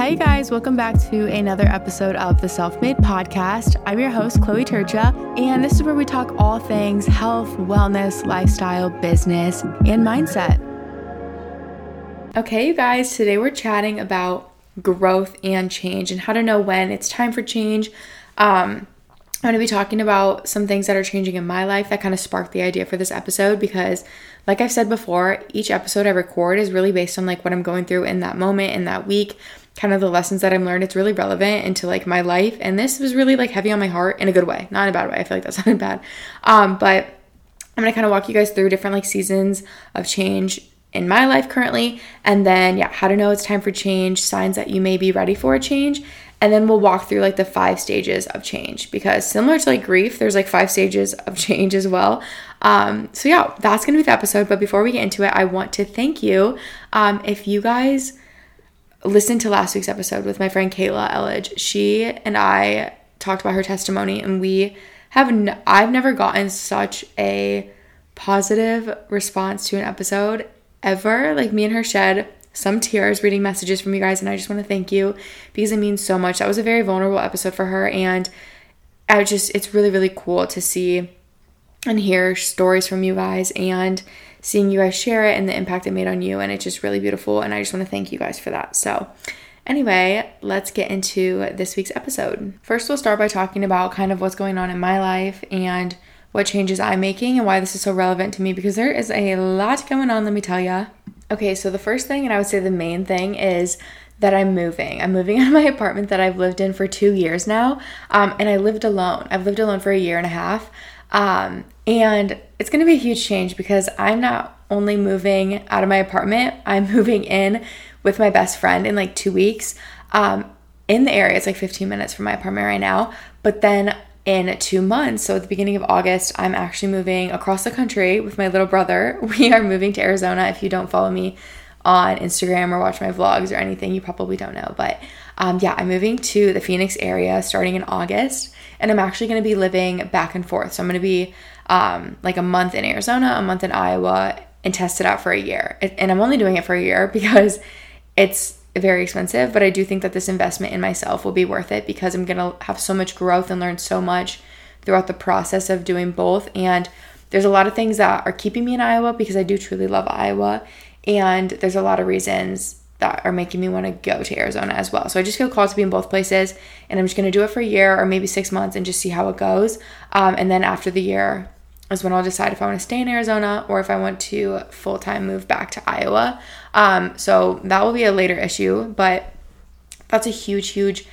Hi, guys. Welcome back to another episode of the Self Made Podcast. I'm your host, Chloe Trca, and this is where we talk all things health, wellness, lifestyle, business, and mindset. Okay, you guys, today we're chatting about growth and change and how to know when it's time for change. Um, I'm going to be talking about some things that are changing in my life that kind of sparked the idea for this episode because, like I've said before, each episode I record is really based on like what I'm going through in that moment, in that week, kind of the lessons that I've learned. It's really relevant into like my life. And this was really like heavy on my heart in a good way, not in a bad way. I feel like that sounded bad. Um, but I'm to kind of walk you guys through different like seasons of change in my life currently. And then, yeah, how to know it's time for change, signs that you may be ready for a change, and then we'll walk through like the five stages of change because similar to like grief there's like five stages of change as well um, so yeah that's gonna be the episode but before we get into it i want to thank you um, if you guys listened to last week's episode with my friend kayla elledge she and i talked about her testimony and we have n- i've never gotten such a positive response to an episode ever like me and her shed some tears reading messages from you guys, and I just want to thank you because it means so much. That was a very vulnerable episode for her, and I just it's really really cool to see and hear stories from you guys and seeing you guys share it and the impact it made on you, and it's just really beautiful. And I just want to thank you guys for that. So. Anyway, let's get into this week's episode. First, we'll start by talking about kind of what's going on in my life and what changes I'm making and why this is so relevant to me because there is a lot going on, let me tell you. Okay, so the first thing, and I would say the main thing, is that I'm moving. I'm moving out of my apartment that I've lived in for two years now, um, and I lived alone. I've lived alone for a year and a half, um, and it's going to be a huge change because I'm not only moving out of my apartment, I'm moving in with my best friend in like two weeks. Um, in the area, it's like 15 minutes from my apartment right now, but then in two months. So at the beginning of August, I'm actually moving across the country with my little brother. We are moving to Arizona. If you don't follow me on Instagram or watch my vlogs or anything, you probably don't know. But um, yeah, I'm moving to the Phoenix area starting in August, and I'm actually going to be living back and forth. So I'm going to be um, like a month in Arizona, a month in Iowa, and test it out for a year. And I'm only doing it for a year because it's very expensive, but I do think that this investment in myself will be worth it because I'm going to have so much growth and learn so much throughout the process of doing both. And there's a lot of things that are keeping me in Iowa because I do truly love Iowa. And there's a lot of reasons that are making me want to go to Arizona as well. So I just feel called to be in both places. And I'm just going to do it for a year or maybe six months and just see how it goes. Um, and then after the year, is when I'll decide if I want to stay in Arizona or if I want to full time move back to Iowa. Um, so that will be a later issue, but that's a huge, huge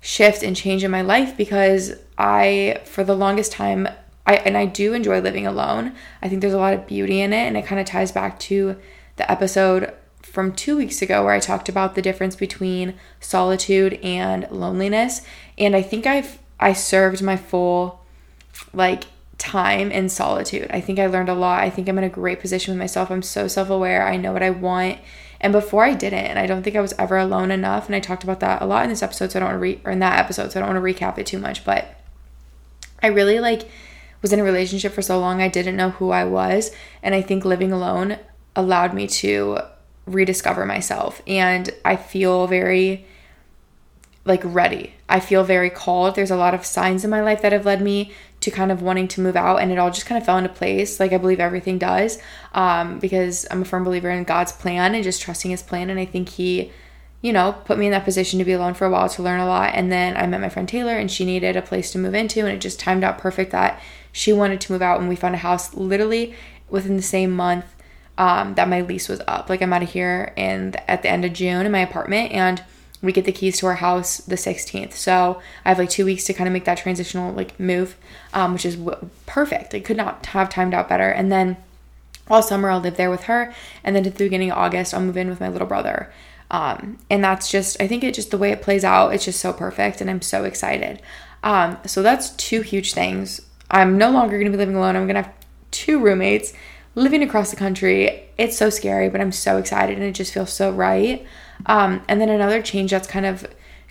shift and change in my life because I, for the longest time, I and I do enjoy living alone. I think there's a lot of beauty in it, and it kind of ties back to the episode from two weeks ago where I talked about the difference between solitude and loneliness. And I think I've I served my full like time in solitude. I think I learned a lot. I think I'm in a great position with myself. I'm so self aware. I know what I want. And before I didn't, and I don't think I was ever alone enough. And I talked about that a lot in this episode, so I don't want to re or in that episode, so I don't want to recap it too much. But I really like was in a relationship for so long I didn't know who I was. And I think living alone allowed me to rediscover myself. And I feel very like ready. I feel very called. There's a lot of signs in my life that have led me to kind of wanting to move out and it all just kind of fell into place like i believe everything does um, because i'm a firm believer in god's plan and just trusting his plan and i think he you know put me in that position to be alone for a while to learn a lot and then i met my friend taylor and she needed a place to move into and it just timed out perfect that she wanted to move out and we found a house literally within the same month um, that my lease was up. Like i'm out of here and at the end of june in my apartment and we get the keys to our house the 16th so i have like two weeks to kind of make that transitional like move um, which is w- perfect. I could not have timed out better. And then all summer i'll live there with her and then at the beginning of august i'll move in with my little brother. Um, and that's just i think it just the way it plays out it's just so perfect and i'm so excited. Um, so that's two huge things. I'm no longer to be living alone. I'm to have two roommates living across the country it's so scary but i'm so excited and it just feels so right um, and then another change that's kind of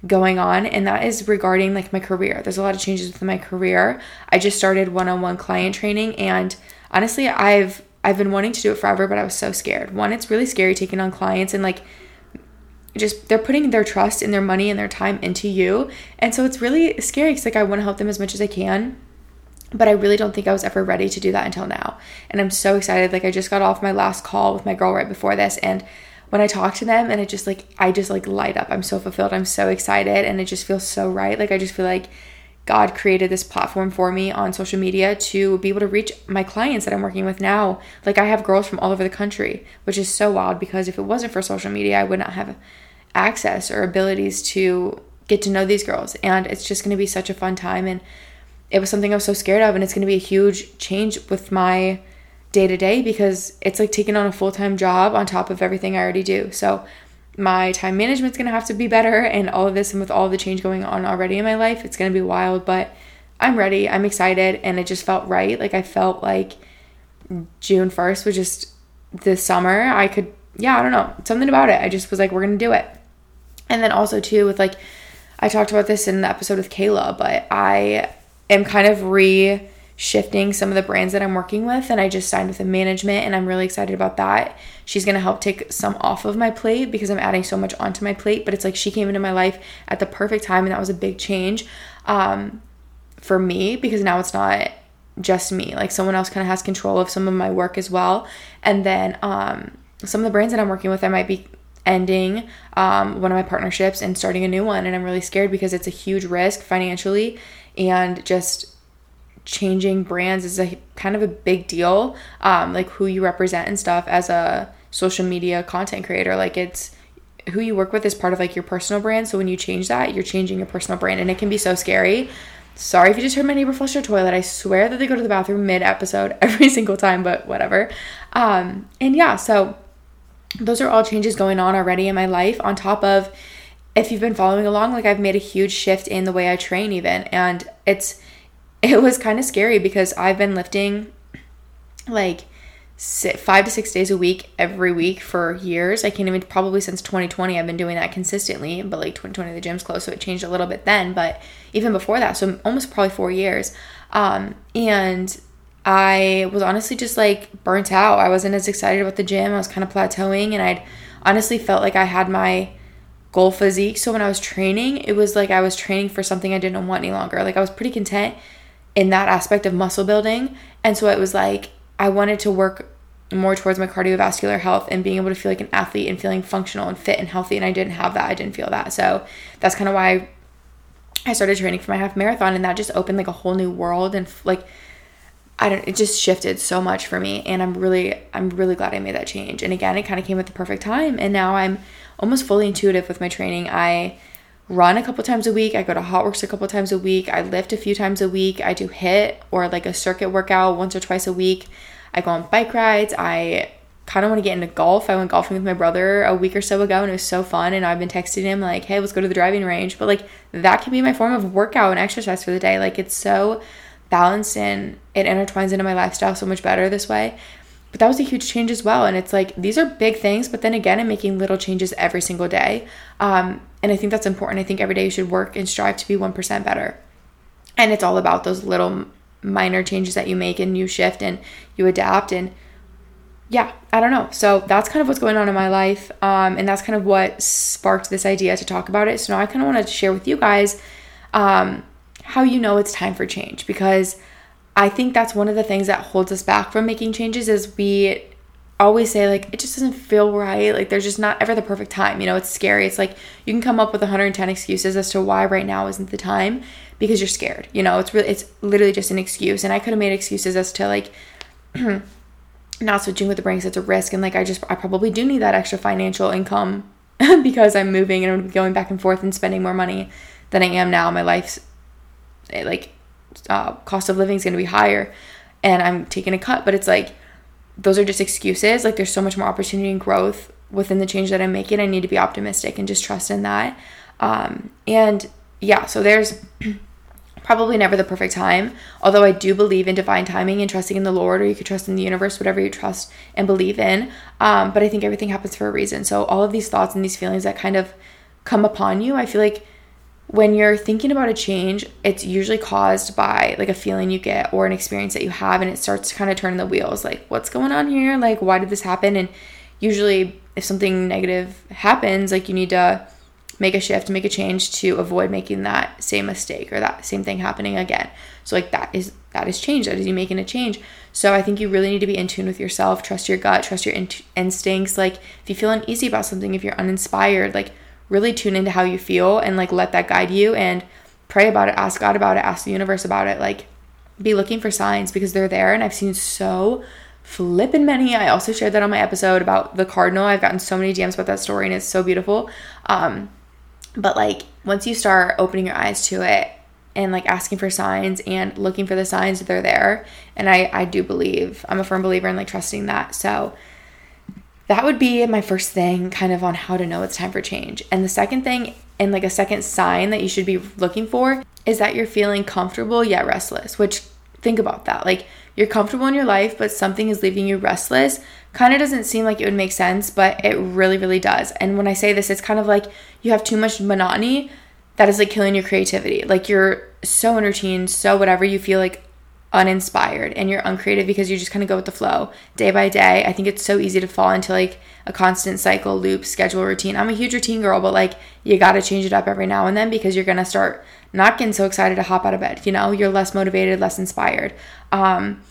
going on and that is regarding like my career there's a lot of changes with my career i just started one-on-one client training and honestly i've i've been wanting to do it forever but i was so scared one it's really scary taking on clients and like just they're putting their trust and their money and their time into you. And so it's really scary because like I want to help them as much as I can. But I really don't think I was ever ready to do that until now. And I'm so excited. Like I just got off my last call with my girl right before this and when I talk to them and it just like I just like light up. I'm so fulfilled. I'm so excited and it just feels so right. Like I just feel like God created this platform for me on social media to be able to reach my clients that I'm working with now. Like I have girls from all over the country, which is so wild because if it wasn't for social media, I would not have access or abilities to get to know these girls. And it's just going to be such a fun time. And it was something I was so scared of. And it's going to be a huge change with my day to day because it's like taking on a full time job on top of everything I already do. So my time management's going to have to be better and all of this and with all the change going on already in my life it's going to be wild but i'm ready i'm excited and it just felt right like i felt like june 1st was just this summer i could yeah i don't know something about it i just was like we're going to do it and then also too with like i talked about this in the episode with kayla but i am kind of re shifting some of the brands that I'm working with and I just signed with a management and I'm really excited about that. She's going to help take some off of my plate because I'm adding so much onto my plate, but it's like she came into my life at the perfect time and that was a big change um, for me because now it's not just me. Like someone else kind of has control of some of my work as well. And then um, some of the brands that I'm working with I might be ending um, one of my partnerships and starting a new one and I'm really scared because it's a huge risk financially and just changing brands is a kind of a big deal. Um, like who you represent and stuff as a social media content creator like it's who you work with is part of like your personal brand. So when you change that you're changing your personal brand and it can be so scary. Sorry if you just heard my neighbor flush their toilet. I swear that they go to the bathroom mid episode every single time but whatever. Um, and yeah so those are all changes going on already in my life on top of if you've been following along like i've made a huge shift in the way i train even and it's it was kind of scary because I've been lifting like five to six days a week every week for years. I can't even probably since 2020 I've been doing that consistently. But like 2020 the gym's closed, so it changed a little bit then. But even before that, so almost probably four years. Um, and I was honestly just like burnt out. I wasn't as excited about the gym. I was kind of plateauing, and I'd honestly felt like I had my goal physique. So when I was training, it was like I was training for something I didn't want any longer. Like I was pretty content in that aspect of muscle building. And so it was like I wanted to work more towards my cardiovascular health and being able to feel like an athlete and feeling functional and fit and healthy. And I didn't have that. I didn't feel that. So that's kind of why I started training for my half marathon. And that just opened like a whole new world. And like, I don't, it just shifted so much for me. And I'm really, I'm really glad I made that change. And again, it kind of came at the perfect time. And now I'm almost fully intuitive with my training. I, run a couple times a week. I go to HOTWORX a couple times a week. I lift a few times a week. I do HIIT or like a circuit workout once or twice a week. I go on bike rides. I kind of want to get into golf. I went golfing with my brother a week or so ago and it was so fun. And I've been texting him like, hey, let's go to the driving range. But like that can be my form of workout and exercise for the day. Like it's so balanced and it intertwines into my lifestyle so much better this way. But that was a huge change as well. And it's like these are big things, but then again, I'm making little changes every single day. Um, and I think that's important. I think every day you should work and strive to be 1% better. And it's all about those little minor changes that you make and you shift and you adapt. And yeah, I don't know. So that's kind of what's going on in my life. Um, and that's kind of what sparked this idea to talk about it. So now I kind of want to share with you guys um, how you know it's time for change because I think that's one of the things that holds us back from making changes is we always say like it just doesn't feel right. Like there's just not ever the perfect time. You know it's scary. It's like you can come up with 110 excuses as to why right now isn't the time because you're scared. You know it's really it's literally just an excuse. And i could have made excuses as to like not switching with the brands it's a risk. And like i just i probably do need that extra financial income because i'm moving and i'm going back and forth and spending more money than i am now. My life's eh, like uh, cost of living is going to be higher and i'm taking a cut but it's like those are just excuses. Like there's so much more opportunity and growth within the change that I'm making. I need to be optimistic and just trust in that. Um, and yeah, so there's probably never the perfect time. Although I do believe in divine timing and trusting in the Lord, or you could trust in the universe, whatever you trust and believe in. Um, but I think everything happens for a reason. So all of these thoughts and these feelings that kind of come upon you, I feel like when you're thinking about a change, it's usually caused by like a feeling you get or an experience that you have, and it starts to kind of turn the wheels like, what's going on here? Like, why did this happen? And usually if something negative happens, like you need to make a shift, make a change to avoid making that same mistake or that same thing happening again. So like that is that is change. That is you making a change. So I think you really need to be in tune with yourself, trust your gut, trust your in- instincts. Like if you feel uneasy about something, if you're uninspired, like really tune into how you feel and like let that guide you and pray about it, ask God about it, ask the universe about it. Like be looking for signs because they're there and I've seen so flippin' many. I also shared that on my episode about the cardinal. I've gotten so many DMs about that story and it's so beautiful. Um, but like once you start opening your eyes to it and like asking for signs and looking for the signs they're there, and I I do believe I'm a firm believer in like trusting that. So that would be my first thing kind of on how to know it's time for change. And the second thing and like a second sign that you should be looking for is that you're feeling comfortable yet restless, which think about that. Like you're comfortable in your life, but something is leaving you restless. Kind of doesn't seem like it would make sense, but it really, really does. And when I say this, it's kind of like you have too much monotony that is like killing your creativity. Like you're so in routine, so whatever, you feel like uninspired and you're uncreative because you just kind of go with the flow day by day. I think it's so easy to fall into like a constant cycle, loop, schedule, routine. I'm a huge routine girl, but like you got to change it up every now and then because you're going to start not getting so excited to hop out of bed. You know, you're less motivated, less inspired. Um,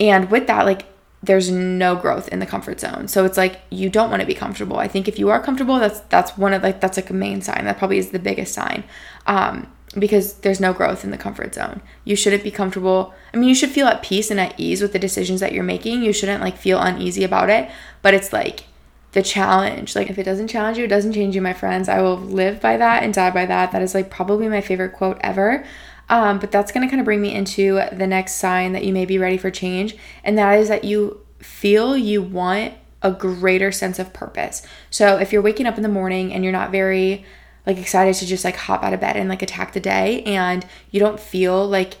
and with that, like there's no growth in the comfort zone. So it's like you don't want to be comfortable. I think if you are comfortable, that's that's one of like that's like a main sign. That probably is the biggest sign. Um, because there's no growth in the comfort zone. You shouldn't be comfortable. I mean, you should feel at peace and at ease with the decisions that you're making. You shouldn't like feel uneasy about it, but it's like the challenge. Like if it doesn't challenge you, it doesn't change you, my friends. I will live by that and die by that. That is like probably my favorite quote ever. Um, but that's going to kind of bring me into the next sign that you may be ready for change, and that is that you feel you want a greater sense of purpose. So if you're waking up in the morning and you're not very like excited to just like hop out of bed and like attack the day and you don't feel like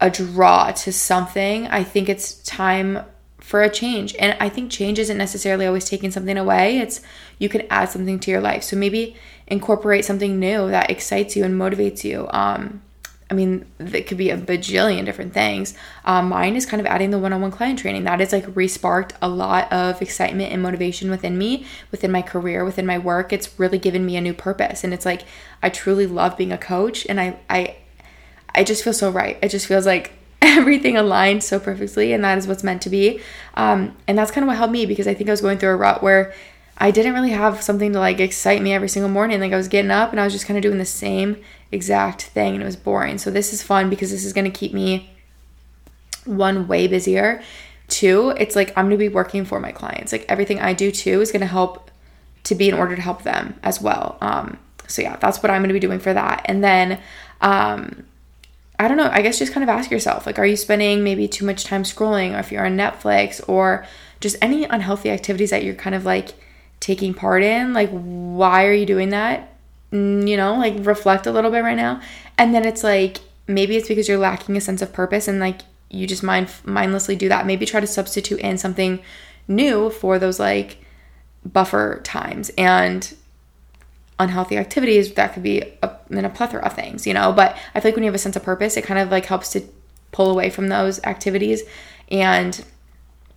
a draw to something, I think it's time for a change. And I think change isn't necessarily always taking something away. It's you can add something to your life. So maybe incorporate something new that excites you and motivates you. Um, I mean, it could be a bajillion different things. Um, mine is kind of adding the one on one client training. That has like resparked a lot of excitement and motivation within me, within my career, within my work. It's really given me a new purpose. And it's like, I truly love being a coach. And I, I, I just feel so right. It just feels like everything aligned so perfectly. And that is what's meant to be. Um, and that's kind of what helped me because I think I was going through a rut where I didn't really have something to like excite me every single morning. Like I was getting up and I was just kind of doing the same exact thing and it was boring. So this is fun because this is going to keep me one way busier. Two, it's like I'm going to be working for my clients. Like everything I do too is going to help to be in order to help them as well. Um so yeah, that's what I'm going to be doing for that. And then um I don't know, I guess just kind of ask yourself like are you spending maybe too much time scrolling or if you're on Netflix or just any unhealthy activities that you're kind of like taking part in? Like why are you doing that? Mm, you know, like reflect a little bit right now. And then it's like maybe it's because you're lacking a sense of purpose and like you just mind mindlessly do that. Maybe try to substitute in something new for those like buffer times and unhealthy activities that could be a, in a plethora of things, you know. But I feel like when you have a sense of purpose, it kind of like helps to pull away from those activities and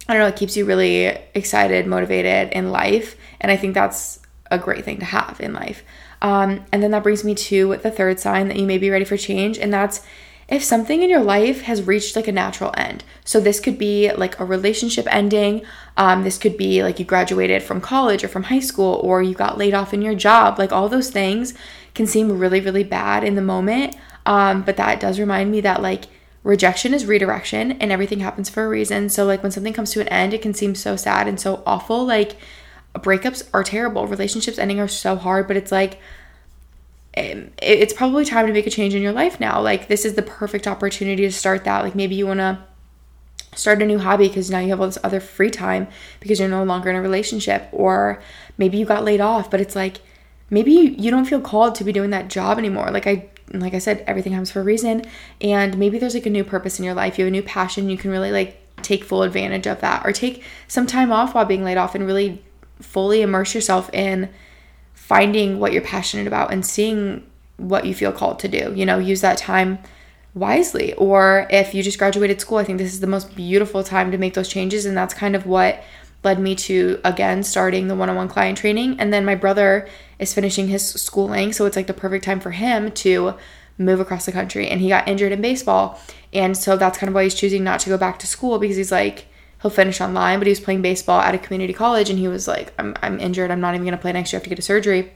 I don't know, it keeps you really excited, motivated in life. And I think that's a great thing to have in life. Um, and then that brings me to the third sign that you may be ready for change, and that's if something in your life has reached like a natural end. So this could be like a relationship ending. Um, this could be like you graduated from college or from high school, or you got laid off in your job. Like all those things can seem really, really bad in the moment. Um, but that does remind me that like rejection is redirection and everything happens for a reason. So like when something comes to an end, it can seem so sad and so awful. Like breakups are terrible. Relationships ending are so hard, but it's like um, it's probably time to make a change in your life now. Like this is the perfect opportunity to start that. Like maybe you want to start a new hobby because now you have all this other free time because you're no longer in a relationship or maybe you got laid off, but it's like maybe you don't feel called to be doing that job anymore. Like I like I said everything happens for a reason and maybe there's like a new purpose in your life. You have a new passion, you can really like take full advantage of that or take some time off while being laid off and really fully immerse yourself in finding what you're passionate about and seeing what you feel called to do. You know, use that time wisely. Or if you just graduated school, I think this is the most beautiful time to make those changes. And that's kind of what led me to again starting the one-on-one client training and then my brother is finishing his schooling so it's like the perfect time for him to move across the country and he got injured in baseball and so that's kind of why he's choosing not to go back to school because he's like he'll finish online but he was playing baseball at a community college and he was like i'm, I'm injured i'm not even going to play next year i have to get a surgery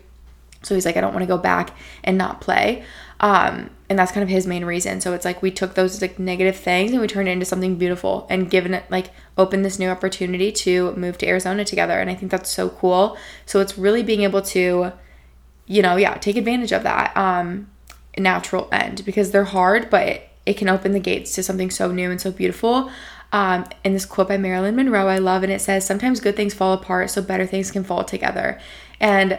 so he's like i don't want to go back and not play um, and that's kind of his main reason. So it's like we took those like negative things and we turned it into something beautiful and given it like opened this new opportunity to move to Arizona together. And I think that's so cool. So it's really being able to, you know, yeah, take advantage of that um, natural end because they're hard, but it, it can open the gates to something so new and so beautiful. Um, and this quote by Marilyn Monroe I love, and it says, Sometimes good things fall apart so better things can fall together. And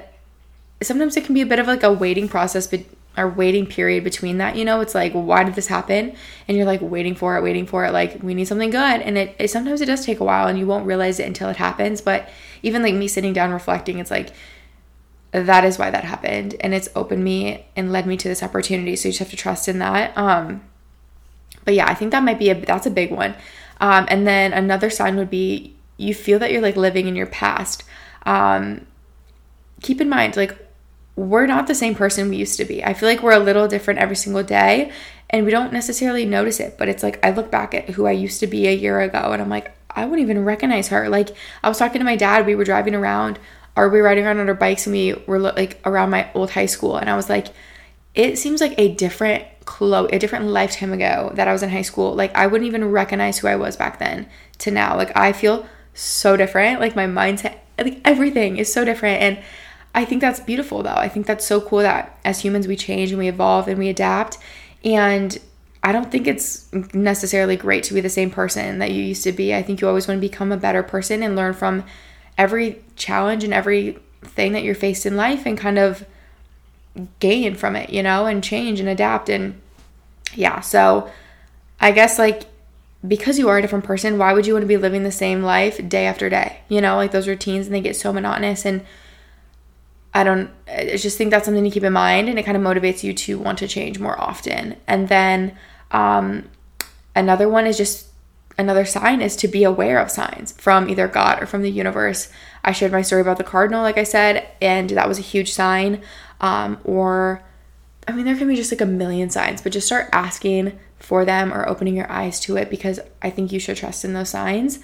sometimes it can be a bit of like a waiting process, but our waiting period between that, you know, it's like, why did this happen? And you're like waiting for it, waiting for it, like, we need something good. And it, it sometimes it does take a while and you won't realize it until it happens. But even like me sitting down reflecting, it's like, that is why that happened. And it's opened me and led me to this opportunity. So you just have to trust in that. Um, but yeah, I think that might be a, that's a big one. Um, and then another sign would be you feel that you're like living in your past. Um, keep in mind, like, we're not the same person we used to be. I feel like we're a little different every single day and we don't necessarily notice it, but it's like I look back at who I used to be a year ago and I'm like, I wouldn't even recognize her. Like I was talking to my dad, we were driving around or we were riding around on our bikes and we were like around my old high school and I was like, it seems like a different Chloe, a different lifetime ago that I was in high school. Like I wouldn't even recognize who I was back then to now. Like I feel so different. Like my mindset, like everything is so different and I think that's beautiful though. I think that's so cool that as humans we change and we evolve and we adapt. And I don't think it's necessarily great to be the same person that you used to be. I think you always want to become a better person and learn from every challenge and every thing that you're faced in life and kind of gain from it, you know, and change and adapt. And yeah, so I guess like because you are a different person, why would you want to be living the same life day after day? You know, like those routines and they get so monotonous and I don't, I just think that's something to keep in mind and it kind of motivates you to want to change more often. And then um, another one is just another sign is to be aware of signs from either God or from the universe. I shared my story about the cardinal, like I said, and that was a huge sign. Um, or, I mean, there can be just like a million signs, but just start asking for them or opening your eyes to it because I think you should trust in those signs.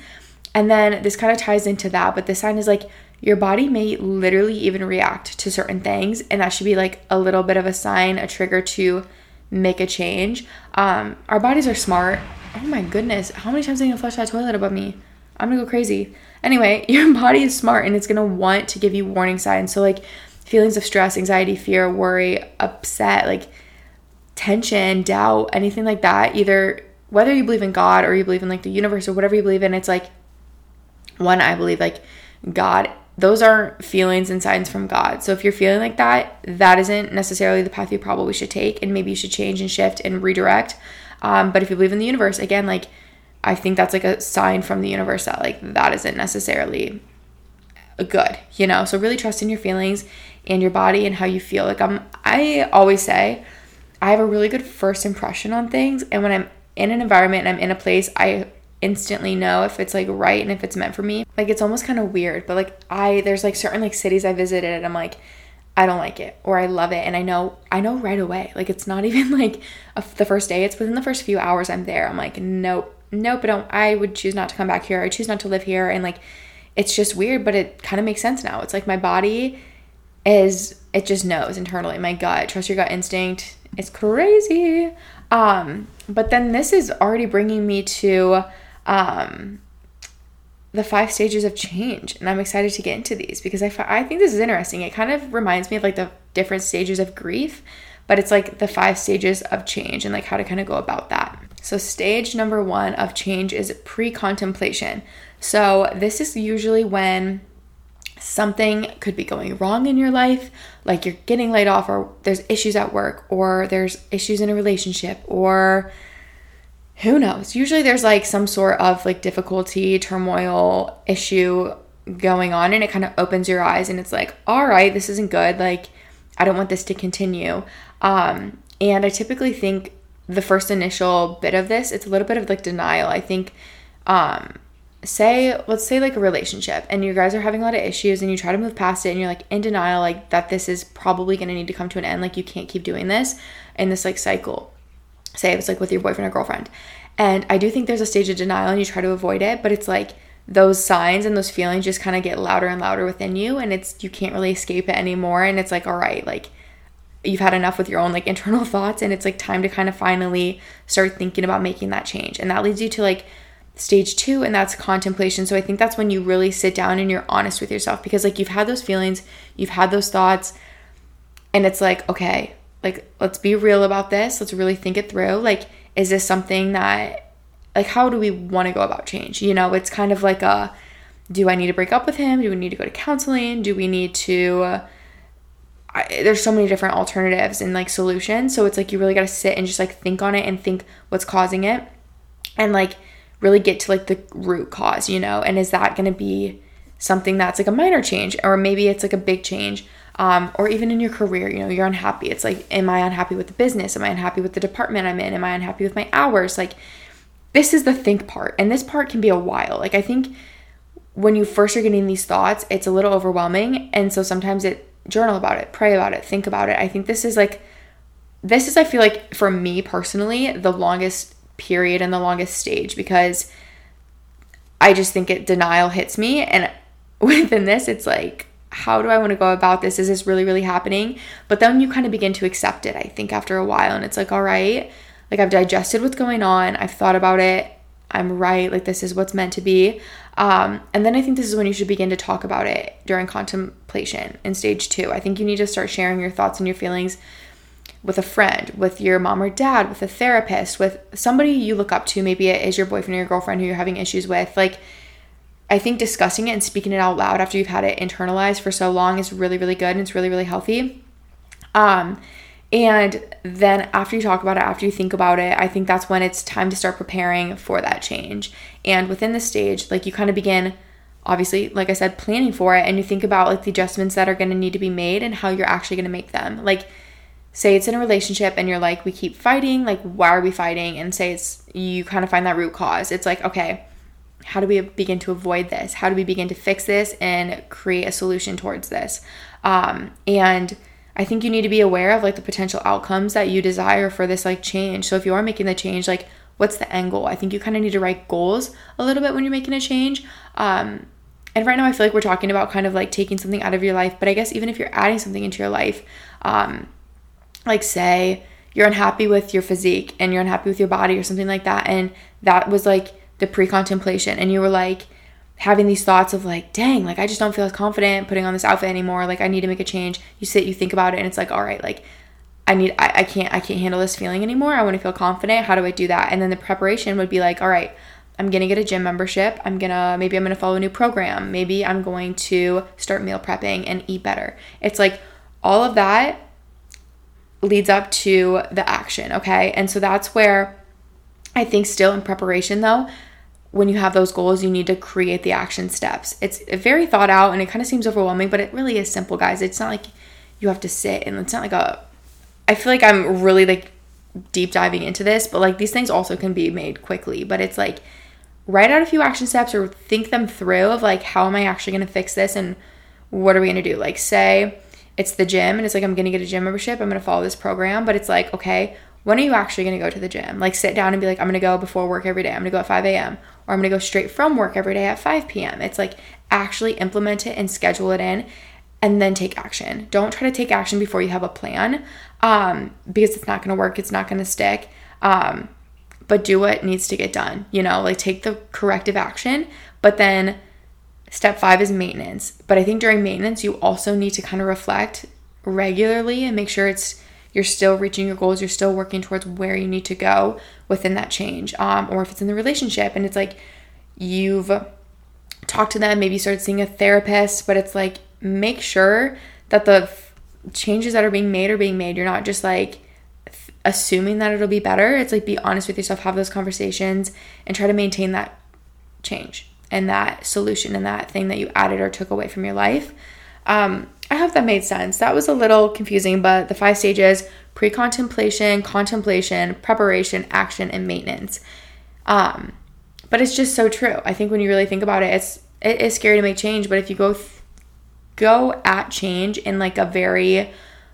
And then this kind of ties into that, but this sign is like your body may literally even react to certain things, and that should be like a little bit of a sign, a trigger to make a change. Um, our bodies are smart. Oh my goodness, how many times are you gonna flush that toilet above me? I'm gonna go crazy. Anyway, your body is smart and it's gonna want to give you warning signs. So, like feelings of stress, anxiety, fear, worry, upset, like tension, doubt, anything like that, either whether you believe in God or you believe in like the universe or whatever you believe in, it's like one, I believe like God those aren't feelings and signs from God. So if you're feeling like that, that isn't necessarily the path you probably should take, and maybe you should change and shift and redirect. Um, but if you believe in the universe, again, like I think that's like a sign from the universe that like that isn't necessarily good, you know. So really trust in your feelings and your body and how you feel. Like I'm, I always say, I have a really good first impression on things, and when I'm in an environment and I'm in a place, I instantly know if it's like right and if it's meant for me. Like it's almost kind of weird, but like I there's like certain like cities I visited and I'm like I don't like it or I love it and I know I know right away. Like it's not even like a, the first day, it's within the first few hours I'm there. I'm like nope, nope, I don't I would choose not to come back here. I choose not to live here and like it's just weird, but it kind of makes sense now. It's like my body is it just knows internally. My gut, trust your gut instinct. It's crazy. Um, but then this is already bringing me to um, the five stages of change. And I'm excited to get into these because I, I think this is interesting. It kind of reminds me of like the different stages of grief, but it's like the five stages of change and like how to kind of go about that. So, stage number one of change is pre contemplation. So, this is usually when something could be going wrong in your life, like you're getting laid off, or there's issues at work, or there's issues in a relationship, or who knows? Usually there's like some sort of like difficulty, turmoil, issue going on, and it kind of opens your eyes and it's like, all right, this isn't good. Like, I don't want this to continue. Um, and I typically think the first initial bit of this, it's a little bit of like denial. I think um, say let's say like a relationship and you guys are having a lot of issues and you try to move past it and you're like in denial like that this is probably going to need to come to an end like you can't keep doing this in this like cycle. Say it's like with your boyfriend or girlfriend. And i do think there's a stage of denial and you try to avoid it but it's like those signs and those feelings just kind of get louder and louder within you and it's you can't really escape it anymore and it's like all right like you've had enough with your own like internal thoughts and it's like time to kind of finally start thinking about making that change. And that leads you to like stage two and that's contemplation. So i think that's when you really sit down and you're honest with yourself because like you've had those feelings you've had those thoughts and it's like okay like let's be real about this. Let's really think it through. Like is this something that like how do we want to go about change? You know it's kind of like a do i need to break up with him? Do we need to go to counseling? Do we need to I, there's so many different alternatives and like solutions. So it's like you really got to sit and just like think on it and think what's causing it. And like really get to like the root cause, you know? And is that going to be something that's like a minor change or maybe it's like a big change? Um, or even in your career, you know, you're unhappy. It's like, am I unhappy with the business? Am I unhappy with the department I'm in? Am I unhappy with my hours? Like, this is the think part. And this part can be a while. Like, I think when you first are getting these thoughts, it's a little overwhelming. And so sometimes it, journal about it, pray about it, think about it. I think this is like, this is, I feel like for me personally, the longest period and the longest stage because I just think it denial hits me and within this it's like how do I want to go about this? Is this really, really happening? But then you kind of begin to accept it, I think, after a while. And it's like, all right, like I've digested what's going on. I've thought about it. I'm right. Like this is what's meant to be. Um, and then I think this is when you should begin to talk about it during contemplation in stage two. I think you need to start sharing your thoughts and your feelings with a friend, with your mom or dad, with a therapist, with somebody you look up to. Maybe it is your boyfriend or your girlfriend who you're having issues with. Like, I think discussing it and speaking it out loud after you've had it internalized for so long is really, really good and it's really, really healthy. Um, and then after you talk about it, after you think about it, I think that's when it's time to start preparing for that change. And within the stage, like you kind of begin, obviously, like I said, planning for it and you think about like the adjustments that are going to need to be made and how you're actually going to make them. Like, say it's in a relationship and you're like, we keep fighting, like, why are we fighting? And say it's, you kind of find that root cause. It's like, okay, how do we begin to avoid this? How do we begin to fix this and create a solution towards this? Um, and I think you need to be aware of like the potential outcomes that you desire for this like change. So if you are making the change, like, what's the end goal? I think you kind of need to write goals a little bit when you're making a change. Um, and right now, I feel like we're talking about kind of like taking something out of your life, but I guess even if you're adding something into your life, um, like say you're unhappy with your physique and you're unhappy with your body or something like that and that was like the pre-contemplation and you were like having these thoughts of like dang like i just don't feel as confident putting on this outfit anymore like i need to make a change. You sit you think about it and it's like all right like i need i, I can't i can't handle this feeling anymore. I want to feel confident. How do i do that? And then the preparation would be like all right i'm gonna get a gym membership. I'm gonna maybe i'm gonna follow a new program. Maybe i'm going to start meal prepping and eat better. It's like all of that leads up to the action, okay? And so that's where I think still in preparation though, when you have those goals, you need to create the action steps. It's very thought out and it kind of seems overwhelming, but it really is simple, guys. It's not like you have to sit and it's not like a I feel like I'm really like deep diving into this, but like these things also can be made quickly, but it's like write out a few action steps or think them through of like how am I actually going to fix this and what are we going to do? Like say it's the gym and it's like I'm going to get a gym membership, I'm going to follow this program, but it's like, okay, when are you actually going to go to the gym? Like sit down and be like, I'm going to go before work every day. I'm going to go at 5 a.m. or I'm going to go straight from work every day at 5 p.m. It's like actually implement it and schedule it in and then take action. Don't try to take action before you have a plan um, because it's not going to work. It's not going to stick. Um, but do what needs to get done. You know, like take the corrective action, but then Step five is maintenance. But I think during maintenance, you also need to kind of reflect regularly and make sure it's you're still reaching your goals, you're still working towards where you need to go within that change. Um, or if it's in the relationship and it's like you've talked to them, maybe started seeing a therapist, but it's like make sure that the changes that are being made are being made. You're not just like assuming that it'll be better. It's like be honest with yourself, have those conversations, and try to maintain that change and that solution and that thing that you added or took away from your life. Um, I hope that made sense. That was a little confusing, but the five stages pre contemplation, contemplation, preparation, action, and maintenance. Um, but it's just so true. I think when you really think about it, it's it is scary to make change, but if you go th- go at change in like a very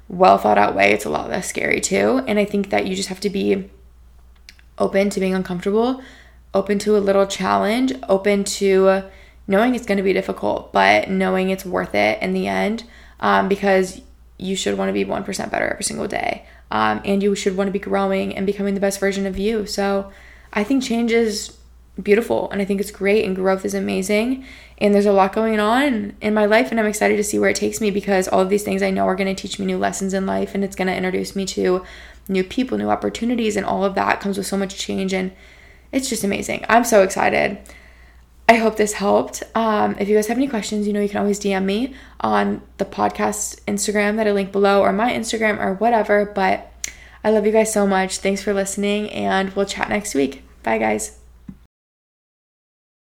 well thought out way, it's a lot less scary too. And I think that you just have to be open to being uncomfortable, open to a little challenge, open to knowing it's going to be difficult, but knowing it's worth it in the end um, because you should want to be 1% better every single day. Um, and you should want to be growing and becoming the best version of you. So I think change is beautiful and I think it's great and growth is amazing. And there's a lot going on in my life, and I'm excited to see where it takes me because all of these things I know are going to teach me new lessons in life and it's going to introduce me to new people, new opportunities, and all of that comes with so much change. And it's just amazing. I'm so excited. I hope this helped. Um, if you guys have any questions, you know, you can always DM me on the podcast Instagram that I link below or my Instagram or whatever. But I love you guys so much. Thanks for listening, and we'll chat next week. Bye, guys.